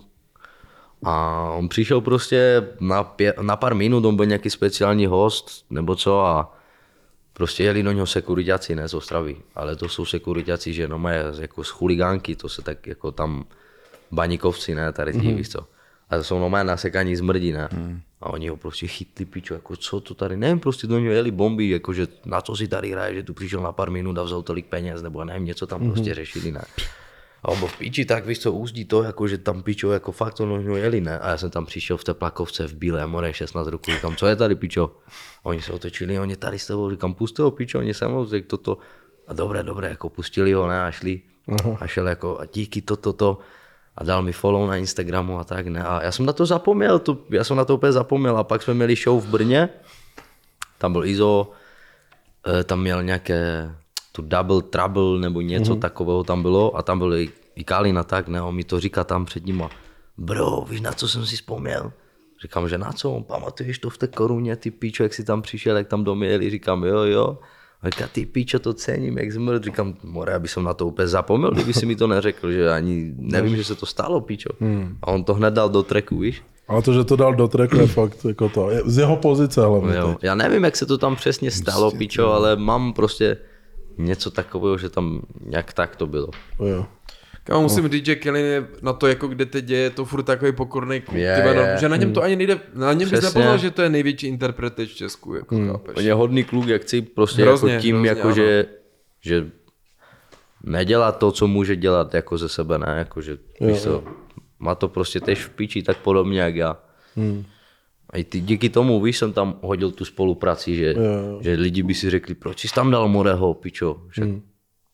a on přišel prostě na, pě, na pár minut, on byl nějaký speciální host nebo co a prostě jeli do něho sekuritáci, ne z Ostravy, ale to jsou sekuritáci, že no mají jako z chuligánky, to se tak jako tam baníkovci, ne, tady ti, mm-hmm. víš co. A to jsou normálně nasekaní zmrdí, ne. Mm. A oni ho prostě chytli, pičo, jako co to tady, nevím, prostě do něho jeli bomby, jako že na co si tady hraje, že tu přišel na pár minut a vzal tolik peněz, nebo nevím, něco tam mm-hmm. prostě řešili, ne. A on byl v píči, tak víš co, úzdí to, jako že tam pičo, jako fakt to něho jeli, ne. A já jsem tam přišel v teplakovce v Bílé more, 16 roků, říkám, co je tady, pičo? Oni se otočili, oni tady s tebou, říkám, puste ho, pičo, oni se mnou, řekl toto. A dobré, dobré, jako pustili ho, ne, a šli. A šel jako, a díky toto, to, a dal mi follow na Instagramu a tak, ne. A já jsem na to zapomněl, to, já jsem na to úplně zapomněl. A pak jsme měli show v Brně, tam byl Izo, eh, tam měl nějaké tu double trouble nebo něco mm-hmm. takového tam bylo a tam byl i, i Kalin a tak, ne, on mi to říká tam před nima. Bro, víš na co jsem si vzpomněl? Říkám, že na co? Pamatuješ to v té koruně, ty píčo, jak jsi tam přišel, jak tam domjeli? Říkám, jo, jo. A říká, ty píčo, to cením, jak zmrt. Říkám, more, aby jsem na to úplně zapomněl, kdyby si mi to neřekl, že ani nevím, že se to stalo, píčo. Hmm. A on to hned dal do tracku, víš? Ale to, že to dal do tracku je fakt jako to. Z jeho pozice hlavně. Jo. teď. Já nevím, jak se to tam přesně stalo, pičo, ale mám prostě něco takového, že tam nějak tak to bylo. Jo. Kámo, musím říct, že Kellen je na to, jako kde teď je, je to furt takový pokorný kluk. Je, Ty vole, je. Že na něm to ani nejde, na něm bys nepoznal, že to je největší interpret v Česku, jako chápeš. On je hodný kluk, jak chci, prostě Hrozně, jako tím, hrozně, jako ano. že, že nedělá to, co může dělat jako ze sebe, ne, jako že, víš co, má to prostě tež v piči, tak podobně jak já. A i ty, díky tomu, víš, jsem tam hodil tu spolupráci, že, že lidi by si řekli, proč jsi tam dal Moreho, pičo, že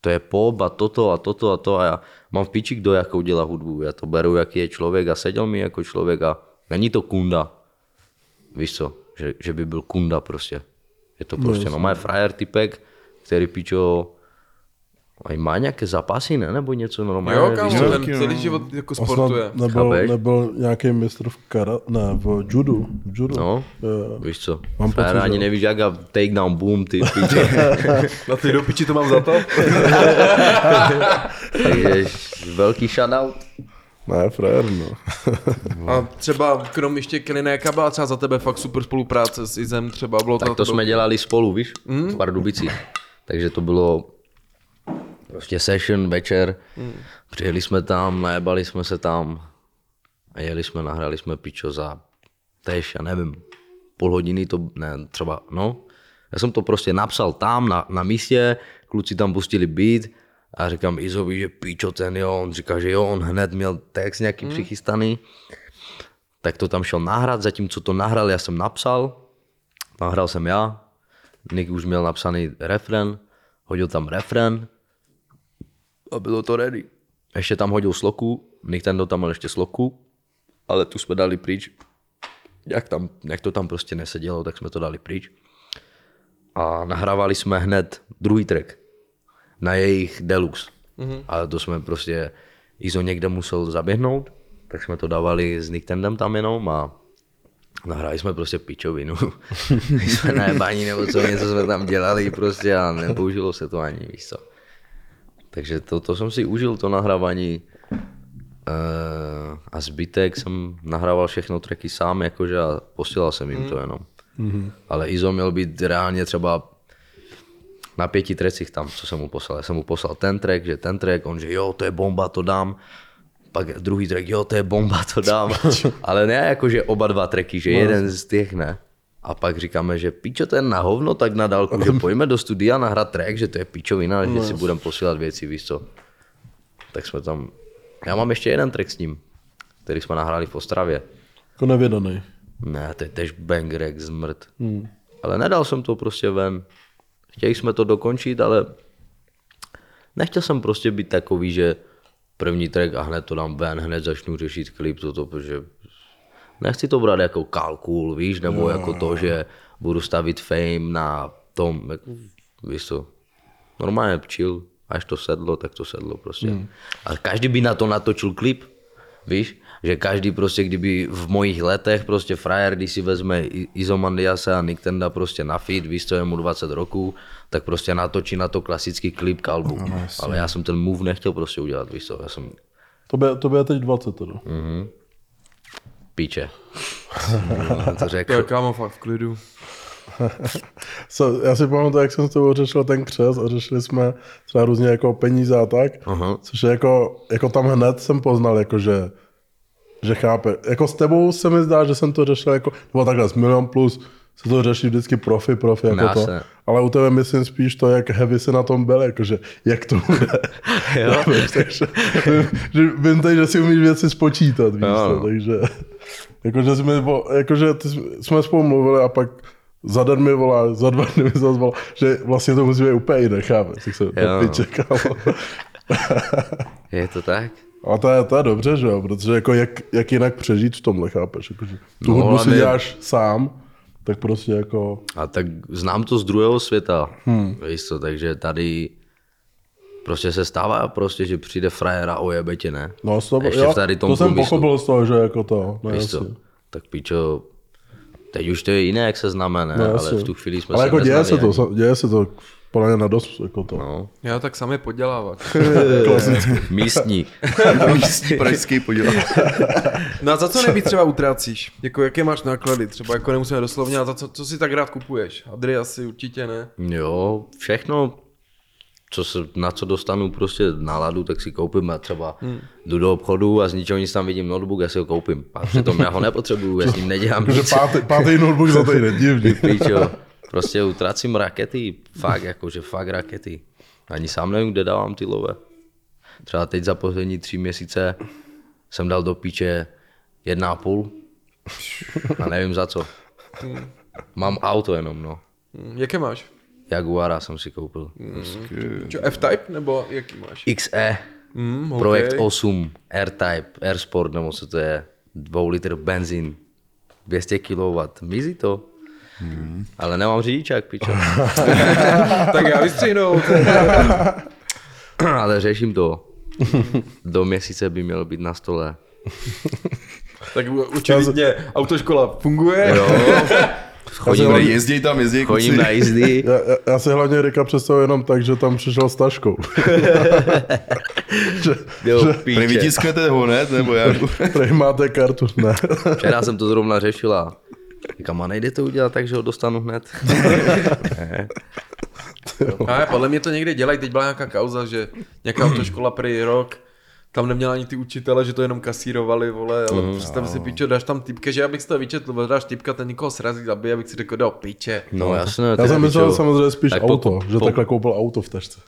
to je pop a toto a toto a to a já mám v piči, kdo jakou dělá hudbu, já to beru, jaký je člověk a seděl mi jako člověk a není to kunda, víš co, že, že by byl kunda prostě. Je to prostě, no, má frajer typek, který pičo, a i má nějaké zápasy, ne? Nebo něco normálně. Jo, víš kámo, ten taky, no. celý život jako sportuje. snad nebyl, Chápeš? nebyl nějaký mistr v kara, ne, v judu. V judu. No, Jo. víš co, Mám pocit, ani že- nevíš jak a takedown, boom, ty pičo. *laughs* Na ty do piči to mám za to? *laughs* Takže velký shoutout. Ne, frajer, no. A třeba krom ještě Kelina, jaká byla třeba za tebe fakt super spolupráce s Izem, třeba bylo Tak to jsme dělali spolu, víš, v Pardubicích. Takže to bylo prostě session, večer. Přijeli jsme tam, najebali jsme se tam a jeli jsme, nahrali jsme pičo za tež, já nevím, půl hodiny to, ne, třeba, no. Já jsem to prostě napsal tam, na, na místě, kluci tam pustili beat a říkám Izovi, že pičo ten jo, on říká, že jo, on hned měl text nějaký přichystaný. Tak to tam šel nahrát, zatímco to nahrál, já jsem napsal, nahrál jsem já, Nick už měl napsaný refren, hodil tam refren a bylo to ready. Ještě tam hodil sloku, Nick ten tam měl ještě sloku, ale tu jsme dali pryč. Jak, tam, jak to tam prostě nesedělo, tak jsme to dali pryč. A nahrávali jsme hned druhý track na jejich deluxe. Mm-hmm. Ale to jsme prostě, Izo někde musel zaběhnout, tak jsme to dávali s Nicktendem tam jenom a nahráli jsme prostě pičovinu. *laughs* My jsme najebaní nebo co, něco jsme tam dělali prostě a nepoužilo se to ani, víš co. Takže to, to jsem si užil, to nahrávání. Uh, a zbytek jsem nahrával všechno tracky sám, jakože a posílal jsem jim to jenom. Mm-hmm. Ale Izo měl být reálně třeba na pěti trecích tam, co jsem mu poslal. Já jsem mu poslal ten track, že ten track, on že jo, to je bomba, to dám. Pak druhý track, jo, to je bomba, to dám. *laughs* Ale ne jako, že oba dva tracky, že jeden z těch ne. A pak říkáme, že pičo, to je na hovno, tak na dálku, že *laughs* pojďme do studia nahrát track, že to je pičovina, že si budeme posílat věci, víš co. Tak jsme tam, já mám ještě jeden track s ním, který jsme nahráli v Ostravě. Jako nevědaný. Ne, to je tež banger jak zmrt. Hmm. Ale nedal jsem to prostě ven. Chtěli jsme to dokončit, ale nechtěl jsem prostě být takový, že první track a hned to dám ven, hned začnu řešit klip, toto, protože nechci to brát jako kalkul, víš, nebo no. jako to, že budu stavit fame na tom, jako, víš co, normálně chill, až to sedlo, tak to sedlo prostě. Hmm. A každý by na to natočil klip, víš, že každý prostě, kdyby v mojich letech prostě frajer, když si vezme Izomandiase a Nicktenda prostě na feed, víš, co je mu 20 roků, tak prostě natočí na to klasický klip k albu. No, Ale já jsem ten move nechtěl prostě udělat, víš co, já jsem To to je teď 20 teda. Píče. *laughs* to řekl. Jo, kámo, fakt v klidu. *laughs* So, já si pamatuju, jak jsem s tebou řešil ten křes a řešili jsme třeba různě jako peníze a tak, Aha. což je jako, jako tam hned jsem poznal, jako že, že chápe. Jako s tebou se mi zdá, že jsem to řešil jako, nebo takhle, s milion plus se to řeší vždycky profi, profi, jako to. Jasně. Ale u tebe myslím spíš to, jak heavy se na tom byl, jakože jak to bude. *laughs* Jo. takže že vím tady, že si umíš věci spočítat, víš Jo, to, takže jakože jsme, jakože ty, jsme- spolu mluvili a pak za den mi volá, za dva dny mi zase volá, že vlastně to musí být úplně jiné, chápeš, tak se to piče. Je to tak? A to je, to je dobře, že jo, protože jako jak, jak jinak přežít v tomhle, chápeš, jakože tu No, hudbu si děláš sám, tak prostě jako, A tak znám to z druhého světa, hmm. víš co, takže tady prostě se stává prostě, že přijde frajer a ojebe tě, ne? no toho, Ještě v tady tom to jsem průmyslu. pochopil z toho, že jako to, no Víš co, tak pičo, teď už to je jiné, jak se známe, ne? No, ale v tu chvíli jsme Ale se jako děje se ani. to, děje se to podle mě na dost, jako to. No, Já tak sami podělávat. *laughs* místní. *laughs* Místní pražský podíl. *laughs* No a za co nejvíc třeba utrácíš? Jako jaké máš náklady? Třeba jako nemusíme doslovně, ale za co, co si tak rád kupuješ? Adry asi určitě ne. Jo, všechno, co se, na co dostanu prostě náladu, tak si koupím a třeba hmm. jdu do obchodu a z ničeho nic tam vidím notebook, já si ho koupím. A přitom já ho nepotřebuju, já s ním nedělám Že nic. pátý, pátý notebook za týden, divný. Píčo, prostě utracím rakety, fakt, jakože fakt rakety. Ani sám nevím, kde dávám ty love. Třeba teď za poslední tři měsíce jsem dal do píče jedna a půl, A nevím za co. Mám auto jenom, no. Hm, Jaké máš? Jaguara jsem si koupil. Čo, F-Type nebo jaký máš? XE, Hm, ok. projekt 8, R-Type, R-Sport, nebo co to je. Dvou litr benzín, 200 kW, mizí to. Ale nemám řidičák, pičo. *laughs* tak já vystřihnout. Ale řeším to. Do měsíce by mělo být na stole. tak určitě autoškola funguje. Jo, *laughs* Chodím, hlavně- jezdí tam, jezdí chodím kluci. na jízdy. *laughs* Já, já, já si hlavně Rika představuji jenom tak, že tam přišel s taškou. *laughs* že, Jo, že vytisknete ho, ne? Nebo jak? *laughs* prej máte kartu, ne. Včera jsem to zrovna řešil a říkám, a nejde to udělat tak, že ho dostanu hned. A podle mě to někde dělají, teď byla nějaká kauza, že nějaká autoškola prý rok, tam neměla ani ty učitele, že to jenom kasírovali, vole, ale Mhm. představ si, pičo, dáš tam typka, že abych si to vyčetl, dáš typka, ten nikoho srazí, zabije, abych si řekl, do piče. No jasně. Já ty jsem myslel samozřejmě spíš Tak auto, pokud- že po- takhle koupil auto v tašce.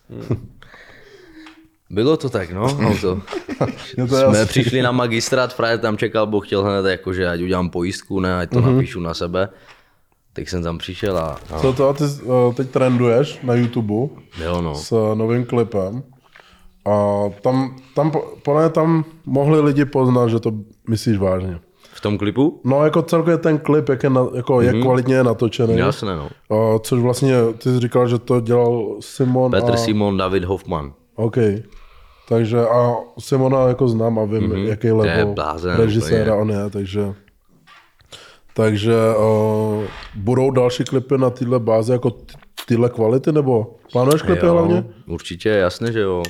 Bylo to tak, no, auto. *laughs* Je to Jsme jasný. přišli na magistrát, frajer tam čekal, bo chtěl hned, jakože ať udělám pojistku, ne, ať to Mhm. napíšu na sebe. Tak jsem tam přišel a, a Co to, ty uh, teď trenduješ na YouTube jo no. s novým klipem a tam, tam, po- podle mě tam mohli lidi poznat, že to myslíš vážně. V tom klipu? No jako celkově ten klip, jak, je na, jako, mm-hmm. jak kvalitně je natočený. Jasné, no. A což vlastně, ty jsi říkal, že to dělal Simon Petr a... Simon, David Hoffman. OK. Takže a Simona jako znám a vím, mm-hmm. jaký level režiséra on je, takže takže uh, budou další klipy na téhle bázi jako ty- tyhle kvality, nebo plánuješ klipy Jo, hlavně? Určitě, jasné, že jo.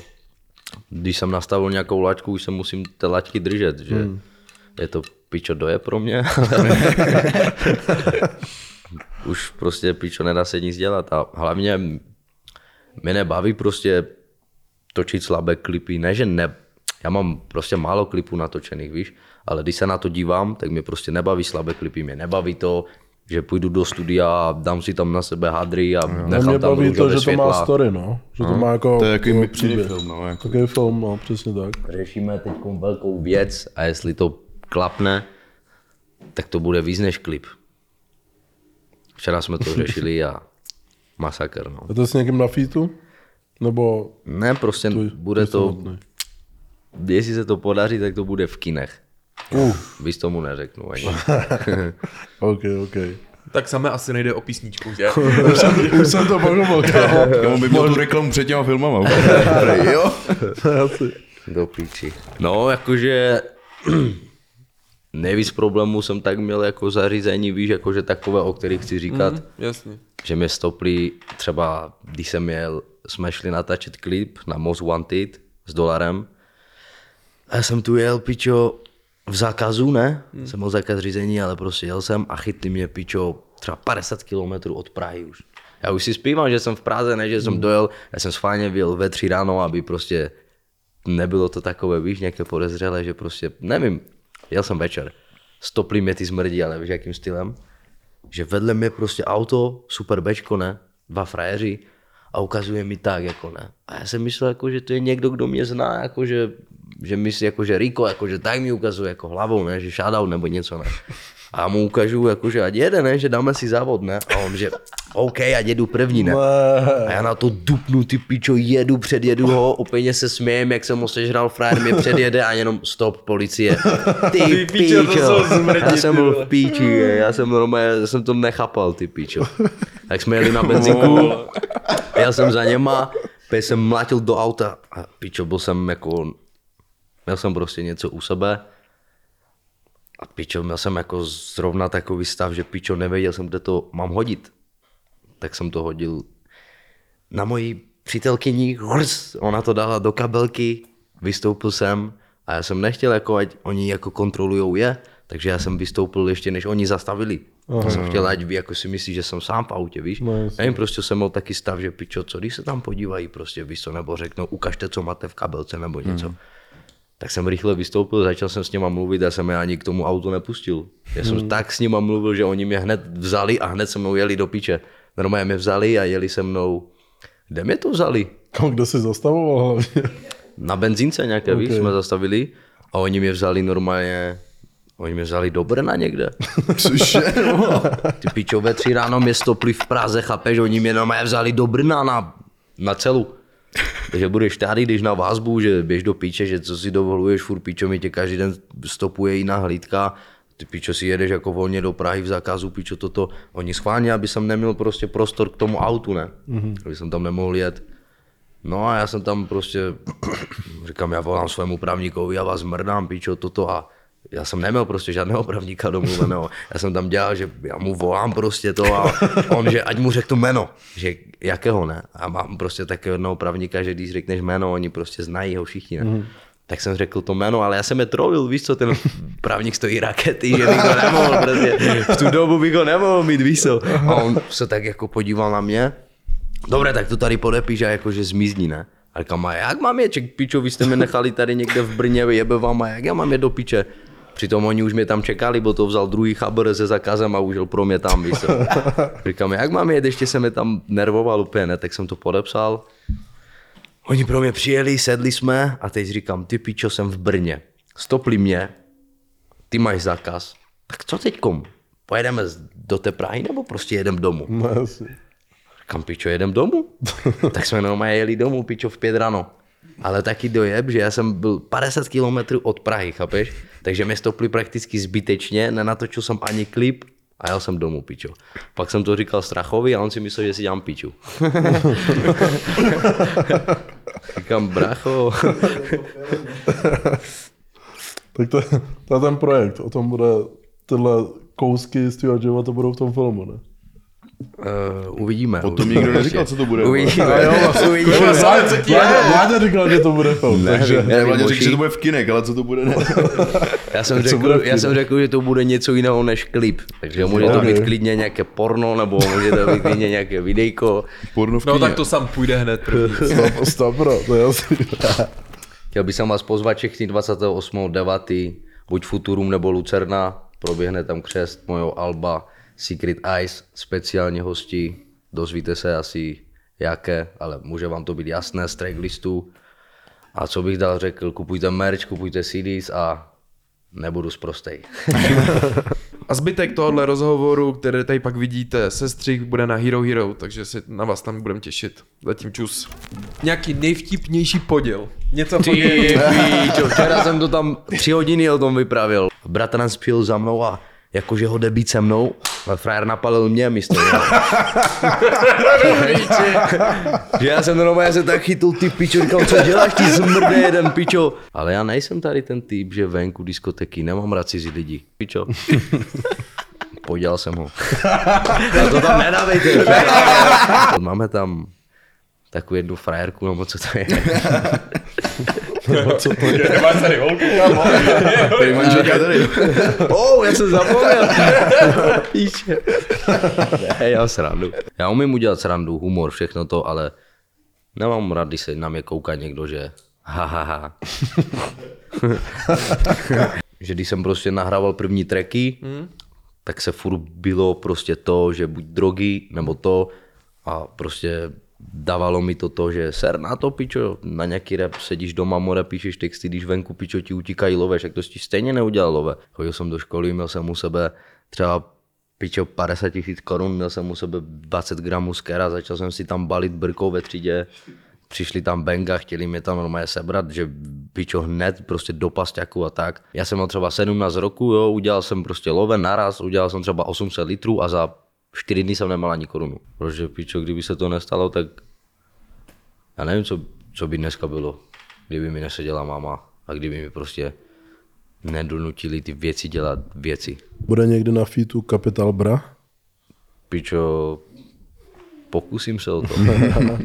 Když jsem nastavil nějakou laťku, už se musím té laťky držet, že Hmm. je to pičo doje pro mě. *laughs* už prostě pičo nedá se nic dělat a hlavně mě nebaví prostě točit slabé klipy, ne že ne, já mám prostě málo klipů natočených, víš, ale když se na to dívám, tak mě prostě nebaví slabé klipy, mě nebaví to, že půjdu do studia a dám si tam na sebe hadry a A nechám mě tam baví to, že to má story, no. Že to má jako To je jako mini film, no. Jako. Takový film, no, přesně tak. řešíme teď velkou věc a jestli to klapne, tak to bude víc než klip. Včera jsme to *laughs* řešili a masakr, no. Je to s někým na featu? Nebo Ne, prostě bude ty to, samotný? jestli se to podaří, tak to bude v kinech. Uh, Víc tomu neřeknu ani. *laughs* OK, OK. Tak samé asi nejde o písničku, že? *laughs* Už jsem to pochopil, *laughs* kámo. By měl tu reklamu před těma filmama. Jo? Do píči. No, jakože *clears throat* nejvíc problémů jsem tak měl jako zařízení, víš, jakože takové, o kterých chci říkat. Hm, jasně. že mě stopli třeba, když jsem jel, jsme šli natáčet klip na Most Wanted s dolarem. A já jsem tu jel, pičo, v zákazu, ne? Hmm. Jsem měl zákaz řízení, ale prostě jel jsem a chytli mě, pičo, třeba 50 kilometrů od Prahy už. Já už si zpívám, že jsem v Praze, ne, že jsem dojel, já jsem schválně vyjel ve tři ráno, aby prostě nebylo to takové, víš, nějaké podezřelé, že prostě, nevím, jel jsem večer, stopli mě ty smrdí, ale víš, jakým stylem? že vedle mě prostě auto, super bečko, ne, dva frajeři a ukazuje mi tak, jako ne. A já jsem myslel, jako, že to je někdo, kdo mě zná, jako, že, že myslí, jako, že Riko, jako, že tak mi ukazuje jako hlavou, ne, že shoutout nebo něco, ne. A já mu ukážu, jako, že ať jede, ne, že dáme si závod, ne. A on, že OK, ať jedu první, ne. A já na to dupnu, ty pičo, jedu, předjedu ho, úplně se smějem, jak jsem ho sežral, frajer mě předjede a jenom stop, policie. Ty, Ty pičo, já jsem byl v píči, já jsem normálně, já jsem to nechápal, ty pičo. Tak jsme jeli na benzínku, jel jsem za něma, pak jsem mlátil do auta a pičo, byl jsem jako, měl jsem prostě něco u sebe a pičo, měl jsem jako zrovna takový stav, že pičo, nevěděl jsem, kde to mám hodit. Tak jsem to hodil na moji přítelkyni, hrz, ona to dala do kabelky, vystoupil jsem a já jsem nechtěl, jako, ať oni jako kontrolujou je, takže já jsem vystoupil ještě, než oni zastavili. Já jsem chtěl, ať ví, jako si myslí, že jsem sám v autě, víš. No, jasně. Nevím, prostě jsem měl taky stav, že pičo, co když se tam podívají, prostě víš co, nebo řeknou, ukažte, co máte v kabelce, nebo něco. Hmm. Tak jsem rychle vystoupil, začal jsem s nima mluvit a jsem je ani k tomu autu nepustil. Já jsem Hmm. tak s nima mluvil, že oni mě hned vzali a hned se mnou jeli do piče. Normálně mě vzali a jeli se mnou. Kde mě to vzali? Kam, kde jsi zastavoval hlavně? Na benzínce nějaké, okay. víš, jsme zastavili a oni mě vzali normálně Oni mě vzali do Brna někde. Cože? Ty pičo, ve tři ráno mě stopli v Praze, chápeš, oni mě normálně vzali do Brna na, na celu. *laughs* Takže budeš tady, když na vázbu, že běž do píče, že co si dovoluješ, furt pičo, mi tě každý den stopuje jiná hlídka, ty pičo si jedeš jako volně do Prahy v zákazu, pičo toto, oni schválně, aby jsem neměl prostě prostor k tomu autu, ne, mm-hmm. aby jsem tam nemohl jet. No a já jsem tam prostě, *clears throat* říkám, já volám svému právníkovi, já vás mrdám, pičo, toto a já jsem neměl prostě žádného právníka domluveného. Já jsem tam dělal, že já mu volám prostě to a on, že ať mu řeknu jméno, že jakého ne. A mám prostě takového jednoho právníka, že když řekneš jméno, oni prostě znají ho všichni, ne. Mm. Tak jsem řekl to jméno, ale já jsem je trolil, víš co, ten právník stojí rakety, že bych ho nemohl, prostě v tu dobu bych ho nemohl mít, víš co. A on se tak jako podíval na mě, Dobré, tak to tady podepíš a jakože zmizní, ne? A říkám, a jak mám je, ček, pičo, vy jste mě nechali tady někde v Brně, jebe vám, a jak já mám je do piče? Přitom oni už mě tam čekali, bo to vzal druhý chabr se zakazem a užil pro mě tam, víš co. *laughs* Říkám, jak mám jet, ještě jsem je tam nervoval úplně, ne? Tak jsem to podepsal. Oni pro mě přijeli, sedli jsme a teď říkám, ty pičo, jsem v Brně. Stopli mě, ty máš zákaz. Tak co teďkom? Pojedeme do té Prahy nebo prostě jedem domů? No, kam pičo, jedem domů? *laughs* tak jsme normálně jeli domů, pičo, v pět ráno. Ale taky dojeb, že já jsem byl 50 kilometrů od Prahy, chápeš? Takže mě stopli prakticky zbytečně, nenatočil jsem ani klip a jel jsem domů, pičo. Pak jsem to říkal Strachovi a on si myslel, že si dělám piču. *laughs* Říkám, bracho, *laughs* Tak to, to je ten projekt, o tom bude tyhle kousky z tvého života budou v tom filmu, ne? Uh, uvidíme. Potom nikdo neříkal, co to bude. Uvidíme. jo, vlastně. uvidíme. Vládě, vládě říkal, že to bude film, Ne, takže... ne, Vládě řekl, že to bude v kinek, ale co to bude, ne. *laughs* Já jsem, řekl, já jsem řekl, že to bude něco jiného než klip. Takže může to být klidně nějaké porno, nebo může to být klidně nějaké videjko. Porno v No kině. tak to sam půjde hned první. *laughs* Stop, stop, bro, to je jasný. *laughs* Chtěl bych vás pozvat všechny 28.9. buď Futurum nebo Lucerna. Proběhne tam křest mojho Alba Secret Eyes, speciální hosti. Dozvíte se asi jaké, ale může vám to být jasné z tracklistu. A co bych dal řekl, kupujte merch, kupujte CDs a nebudu zprostej. *laughs* A zbytek tohohle rozhovoru, který tady pak vidíte, sestřih bude na Hero Hero, takže se na vás tam budeme těšit. Zatím čus. Nějaký nejvtipnější poděl. Něco Ty včera *laughs* jsem to tam tři hodiny o tom vypravil. Bratran spil za mnou a jakože ho jde se mnou, ale frajer napalil mě místo že já jsem normálně se tak chytil, ty pičo, říkal, co děláš, ty zmrde jeden pičo. Ale já nejsem tady ten typ, že venku diskoteky, nemám rád cizí lidi. Pičo. Podělal jsem ho. A to tam nedávejte. Máme tam takovou jednu frajerku, nebo co to je. Nemáš tady holku, *laughs* Tady manželka tady. Oh, já jsem zapomněl. *laughs* Píče. ne, já srandu. Já umím udělat srandu, humor, všechno to, ale nemám rád, když se na mě kouká někdo, že ha, ha, ha. *laughs* že když jsem prostě nahrával první tracky, tak se furt bylo prostě to, že buď drogy, nebo to a prostě dávalo mi to to, že ser na to, pičo, na nějaký rap sedíš doma, more, píšeš texty, když venku, pičo, ti utíkají love, však to ti stejně neudělal love. Chodil jsem do školy, měl jsem u sebe třeba pičo 50 tisíc korun, měl jsem u sebe 20 gramů skera, začal jsem si tam balit brkou ve třídě, přišli tam benga, chtěli mě tam normálně sebrat, že pičo hned prostě do pasťaku a tak. Já jsem měl třeba 17 roku, jo, udělal jsem prostě love naraz, udělal jsem třeba 800 litrů a za 4 dny jsem nemal ani korunu. Protože pičo, kdyby se to nestalo, tak já nevím, co, co by dneska bylo, kdyby mi neseděla máma a kdyby mi prostě nedonutili ty věci dělat věci. Bude někdy na featu Capital Bra? Pičo, pokusím se o to. *laughs*